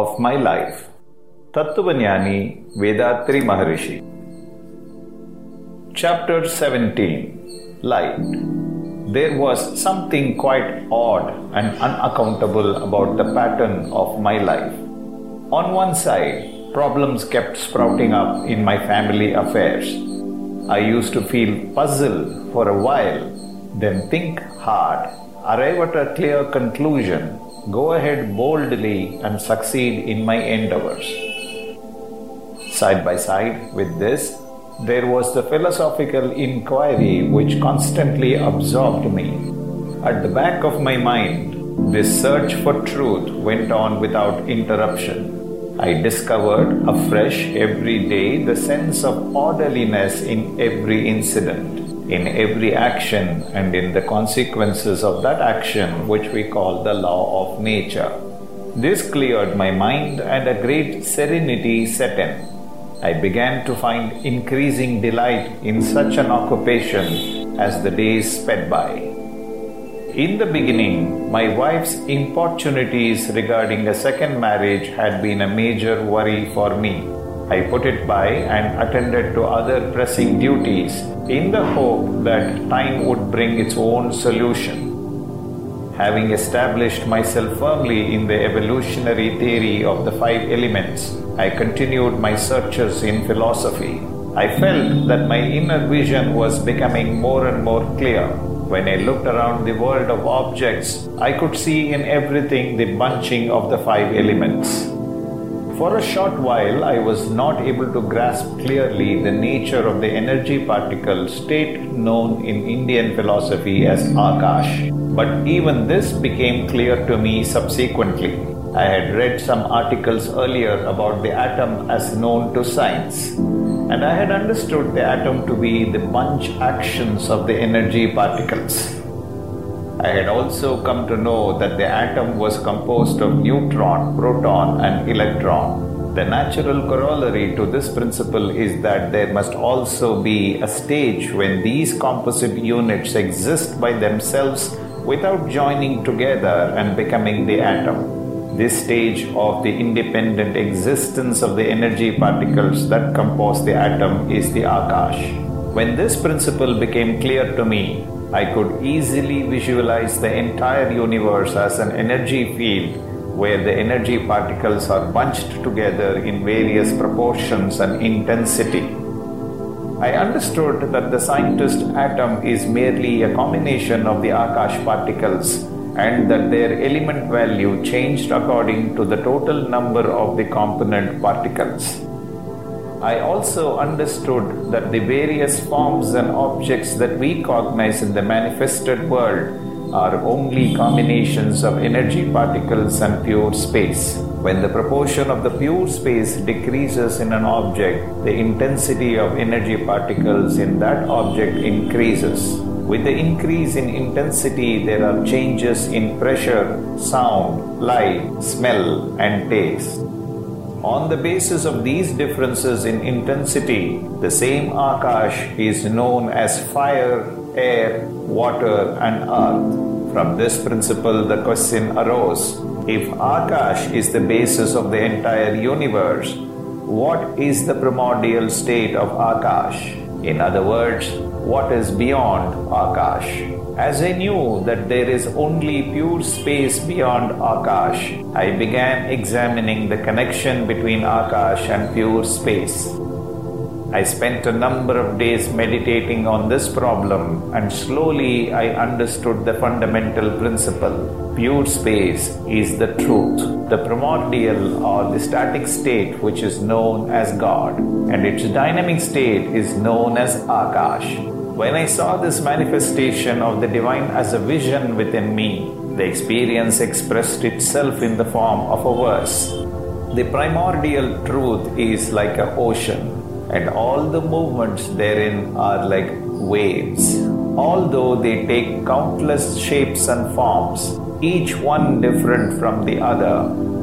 of my life. Tattvanyani Vethathiri Maharishi. Chapter 17 Light. There was something quite odd and unaccountable about the pattern of my life. On one side, problems kept sprouting up in my family affairs. I used to feel puzzled for a while, then think hard, arrive at a clear conclusion, go ahead boldly, and succeed in my endeavors. Side by side with this, there was the philosophical inquiry which constantly absorbed me. At the back of my mind, this search for truth went on without interruption. I discovered afresh every day the sense of orderliness in every incident, in every action, and in the consequences of that action, which we call the law of nature. This cleared my mind, and a great serenity set in. I began to find increasing delight in such an occupation as the days sped by. In the beginning, my wife's importunities regarding a second marriage had been a major worry for me. I put it by and attended to other pressing duties in the hope that time would bring its own solution. Having established myself firmly in the evolutionary theory of the five elements, I continued my searches in philosophy. I felt that my inner vision was becoming more and more clear. When I looked around the world of objects, I could see in everything the bunching of the five elements. For a short while, I was not able to grasp clearly the nature of the energy particle state known in Indian philosophy as Akash. But even this became clear to me subsequently. I had read some articles earlier about the atom as known to science, and I had understood the atom to be the bunch actions of the energy particles. I had also come to know that the atom was composed of neutron, proton, and electron. The natural corollary to this principle is that there must also be a stage when these composite units exist by themselves without joining together and becoming the atom. This stage of the independent existence of the energy particles that compose the atom is the Akash. When this principle became clear to me, I could easily visualize the entire universe as an energy field where the energy particles are bunched together in various proportions and intensity. I understood that the scientist atom is merely a combination of the Akash particles and that their element value changed according to the total number of the component particles. I also understood that the various forms and objects that we cognize in the manifested world are only combinations of energy particles and pure space. When the proportion of the pure space decreases in an object, the intensity of energy particles in that object increases. With the increase in intensity, there are changes in pressure, sound, light, smell, and taste. On the basis of these differences in intensity, the same Akash is known as fire, air, water, and earth. From this principle, the question arose if Akash is the basis of the entire universe, what is the primordial state of Akash? In other words, what is beyond Akash. As I knew that there is only pure space beyond Akash, I began examining the connection between Akash and pure space. I spent a number of days meditating on this problem and slowly I understood the fundamental principle. Pure space is the truth, the primordial or the static state which is known as God, and its dynamic state is known as Akash. When I saw this manifestation of the divine as a vision within me, the experience expressed itself in the form of a verse. The primordial truth is like an ocean, and all the movements therein are like waves. Although they take countless shapes and forms, each one different from the other,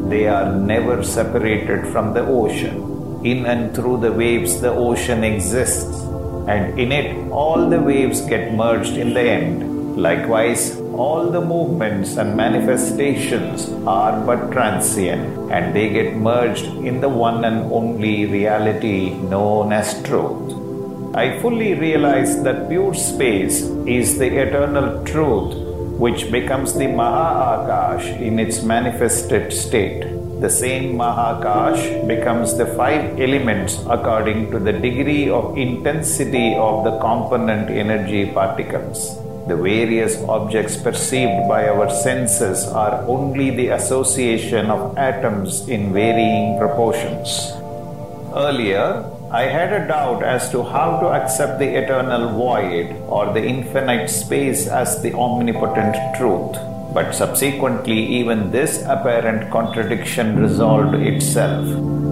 they are never separated from the ocean. In and through the waves, the ocean exists and in it all the waves get merged in the end. Likewise, all the movements and manifestations are but transient and they get merged in the one and only reality known as truth. I fully realize that pure space is the eternal truth which becomes the Mahakash in its manifested state. The same Mahakash becomes the five elements according to the degree of intensity of the component energy particles. The various objects perceived by our senses are only the association of atoms in varying proportions. Earlier, I had a doubt as to how to accept the eternal void or the infinite space as the omnipotent truth. But subsequently, even this apparent contradiction resolved itself.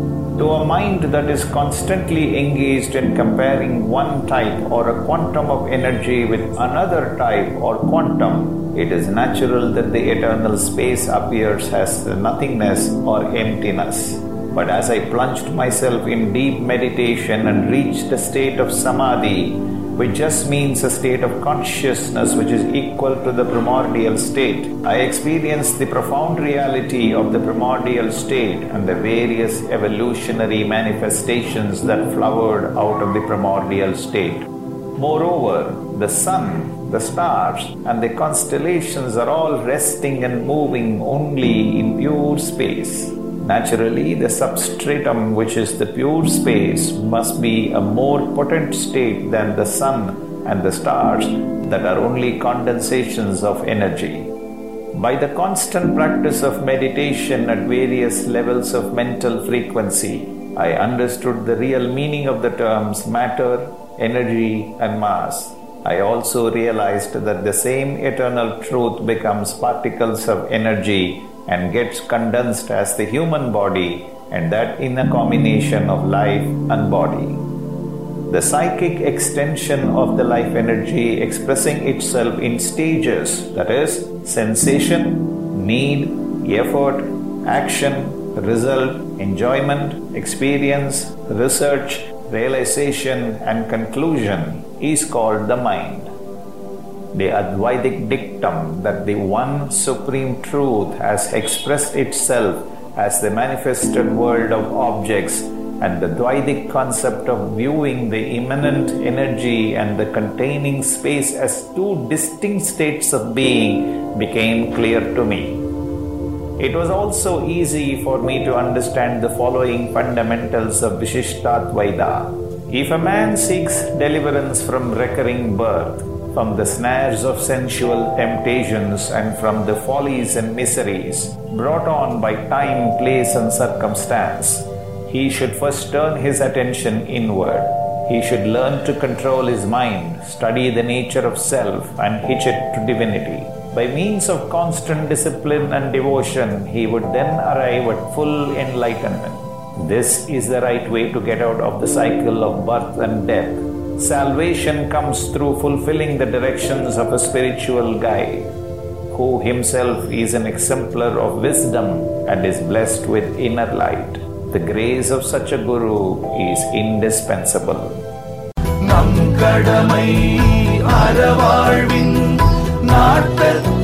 To a mind that is constantly engaged in comparing one type or a quantum of energy with another type or quantum, it is natural that the eternal space appears as nothingness or emptiness. But as I plunged myself in deep meditation and reached a state of samadhi, which just means a state of consciousness which is equal to the primordial state. I experience the profound reality of the primordial state and the various evolutionary manifestations that flowered out of the primordial state. Moreover, the sun, the stars, and the constellations are all resting and moving only in pure space. Naturally, the substratum, which is the pure space, must be a more potent state than the sun and the stars that are only condensations of energy. By the constant practice of meditation at various levels of mental frequency, I understood the real meaning of the terms matter, energy, and mass. I also realized that the same eternal truth becomes particles of energy and gets condensed as the human body, and that in a combination of life and body. The psychic extension of the life energy expressing itself in stages that is, sensation, need, effort, action, result, enjoyment, experience, research, realization, and conclusion is called the mind the Advaitic dictum that the one supreme truth has expressed itself as the manifested world of objects and the Dvaitic concept of viewing the immanent energy and the containing space as two distinct states of being became clear to me. It was also easy for me to understand the following fundamentals of Vishishtaadvaita. If a man seeks deliverance from recurring birth, from the snares of sensual temptations and from the follies and miseries brought on by time, place, and circumstance, he should first turn his attention inward. He should learn to control his mind, study the nature of self, and hitch it to divinity. By means of constant discipline and devotion, he would then arrive at full enlightenment. This is the right way to get out of the cycle of birth and death Salvation comes through fulfilling the directions of a spiritual guide who himself is an exemplar of wisdom and is blessed with inner light. The grace of such a guru is indispensable. நம் கடமை அறவாழ்வின் நாட்கள்.